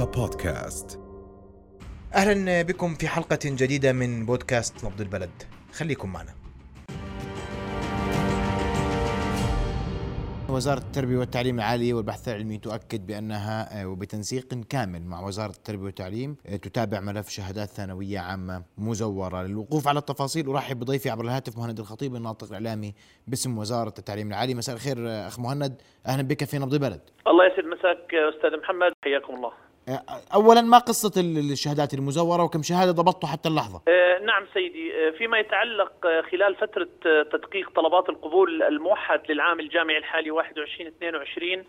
رؤيا بودكاست. أهلا بكم في حلقة جديدة من بودكاست نبض البلد. خليكم معنا. وزارة التربية والتعليم العالي والبحث العلمي تؤكد بأنها آه، وبتنسيق كامل مع وزارة التربية والتعليم آه، تتابع ملف شهادات ثانوية عامة مزورة للوقوف على التفاصيل. أرحب بضيفي عبر الهاتف مهند الخطيب الناطق الإعلامي باسم وزارة التعليم العالي مساء الخير آه، أخ مهند. أهلا بك في نبض البلد. الله يسعد. مساك أستاذ محمد. حياكم الله. اولا ما قصة الشهادات المزورة وكم شهادة ضبطتوا حتى اللحظة؟ آه، نعم سيدي. آه، فيما يتعلق آه، خلال فترة تدقيق طلبات القبول الموحد للعام الجامعي الحالي 21 22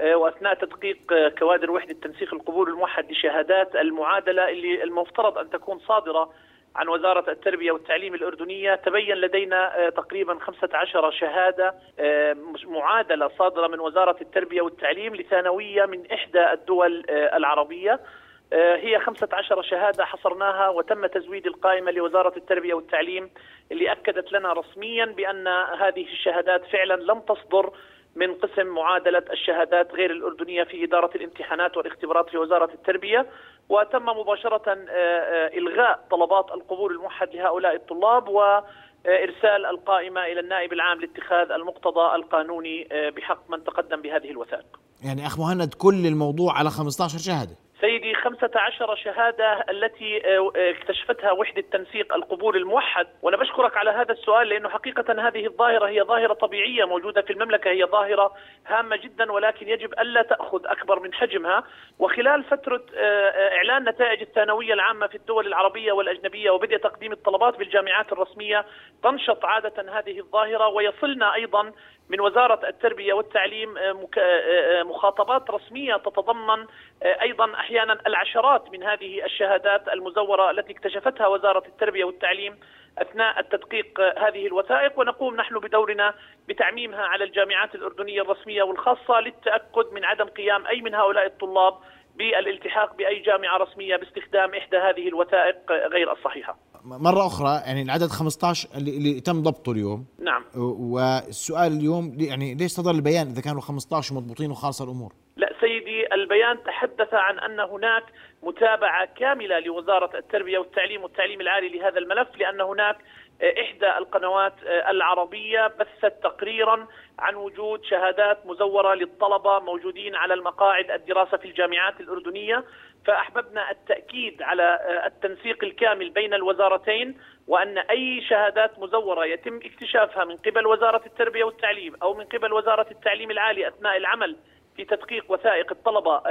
وأثناء تدقيق كوادر وحدة تنسيق القبول الموحد لشهادات المعادلة اللي المفترض أن تكون صادرة عن وزارة التربية والتعليم الأردنية تبين لدينا تقريبا 15 شهادة معادلة صادرة من وزارة التربية والتعليم لثانوية من إحدى الدول العربية. هي 15 شهادة حصرناها وتم تزويد القائمة لوزارة التربية والتعليم اللي أكدت لنا رسميا بأن هذه الشهادات فعلا لم تصدر من قسم معادلة الشهادات غير الأردنية في إدارة الامتحانات والاختبارات في وزارة التربية وتم مباشرة آه، آه، إلغاء طلبات القبول الموحد لهؤلاء الطلاب وإرسال القائمة إلى النائب العام لاتخاذ المقتضى القانوني آه، بحق من تقدم بهذه الوثائق. يعني أخ مهند كل الموضوع على 15 شهادة. سيدي 15 شهادة التي آه، آه، اكتشفتها وحدة تنسيق القبول الموحد. وأنا بشكرك على هذا السؤال لأنه حقيقة هذه الظاهرة هي ظاهرة طبيعية موجودة في المملكة. هي ظاهرة هامة جدا ولكن يجب ألا تأخذ أكبر من حجمها. وخلال فترة آه، إعلان نتائج الثانوية العامة في الدول العربية والأجنبية وبدء تقديم الطلبات بالجامعات الرسمية تنشط عادة هذه الظاهرة. ويصلنا أيضا من وزارة التربية والتعليم مخاطبات رسمية تتضمن أيضا أحيانا العشرات من هذه الشهادات المزورة التي اكتشفتها وزارة التربية والتعليم أثناء التدقيق هذه الوثائق ونقوم نحن بدورنا بتعميمها على الجامعات الأردنية الرسمية والخاصة للتأكد من عدم قيام أي من هؤلاء الطلاب بالالتحاق بأي جامعة رسمية باستخدام إحدى هذه الوثائق غير الصحيحة. مرة أخرى يعني العدد 15 اللي, اللي تم ضبطه اليوم نعم والسؤال اليوم يعني ليش صدر البيان إذا كانوا 15 مضبوطين وخالصه الأمور؟ سيدي البيان تحدث عن أن هناك متابعة كاملة لوزارة التربية والتعليم والتعليم العالي لهذا الملف لأن هناك إحدى القنوات العربية بثت تقريرا عن وجود شهادات مزورة للطلبة موجودين على المقاعد الدراسة في الجامعات الأردنية. فأحببنا التأكيد على التنسيق الكامل بين الوزارتين وأن أي شهادات مزورة يتم اكتشافها من قبل وزارة التربية والتعليم أو من قبل وزارة التعليم العالي أثناء العمل في تدقيق وثائق الطلبة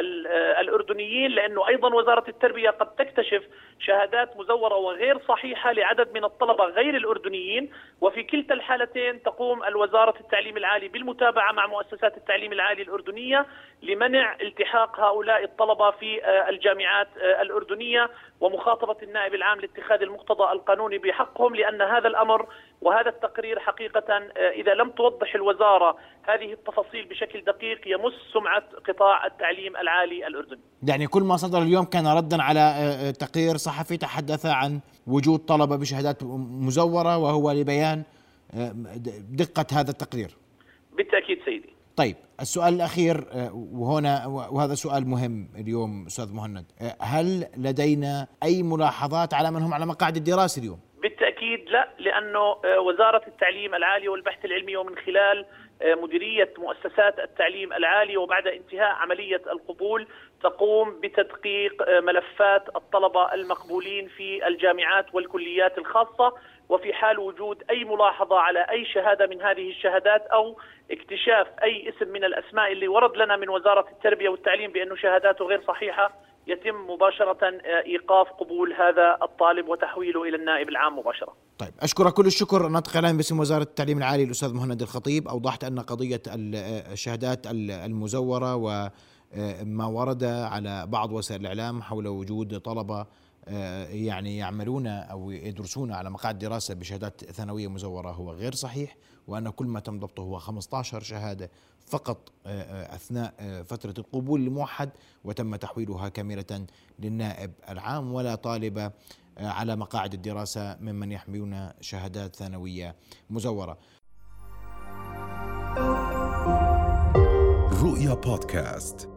الأردنيين لأنه أيضا وزارة التربية قد تكتشف شهادات مزورة وغير صحيحة لعدد من الطلبة غير الأردنيين. وفي كلتا الحالتين تقوم الوزارة التعليم العالي بالمتابعة مع مؤسسات التعليم العالي الأردنية لمنع التحاق هؤلاء الطلبة في الجامعات الأردنية ومخاطبة النائب العام لاتخاذ المقتضى القانوني بحقهم لأن هذا الأمر وهذا التقرير حقيقة إذا لم توضح الوزارة هذه التفاصيل بشكل دقيق يمس سمعة قطاع التعليم العالي الأردني. يعني كل ما صدر اليوم كان ردا على آه، آه، تقرير صحفي تحدث عن وجود طلبة بشهادات مزورة وهو لبيان آه، دقة هذا التقرير. بالتأكيد سيدي. طيب السؤال الأخير وهنا وهذا سؤال مهم اليوم أستاذ مهند. هل لدينا أي ملاحظات على من هم على مقاعد الدراسة اليوم؟ بالتأكيد لا لأنه وزارة التعليم العالي والبحث العلمي ومن خلال مديرية مؤسسات التعليم العالي وبعد انتهاء عملية القبول تقوم بتدقيق ملفات الطلبة المقبولين في الجامعات والكليات الخاصة وفي حال وجود أي ملاحظة على أي شهادة من هذه الشهادات أو اكتشاف أي اسم من الأسماء اللي ورد لنا من وزارة التربية والتعليم بأنه شهاداته غير صحيحة يتم مباشرة إيقاف قبول هذا الطالب وتحويله إلى النائب العام مباشرة. طيب أشكرك كل الشكر. ناطق الآن باسم وزارة التعليم العالي الأستاذ مهند الخطيب. أوضحت أن قضية الشهادات المزورة وما ورد على بعض وسائل الإعلام حول وجود طلبة يعني يعملون أو يدرسون على مقاعد دراسة بشهادات ثانوية مزورة هو غير صحيح وأن كل ما تم ضبطه هو 15 شهادة فقط آه، آه، أثناء آه، فترة القبول الموحد وتم تحويلها كاملة للنائب العام ولا طالب على مقاعد الدراسة ممن يحملون شهادات ثانوية مزورة. رؤيا بودكاست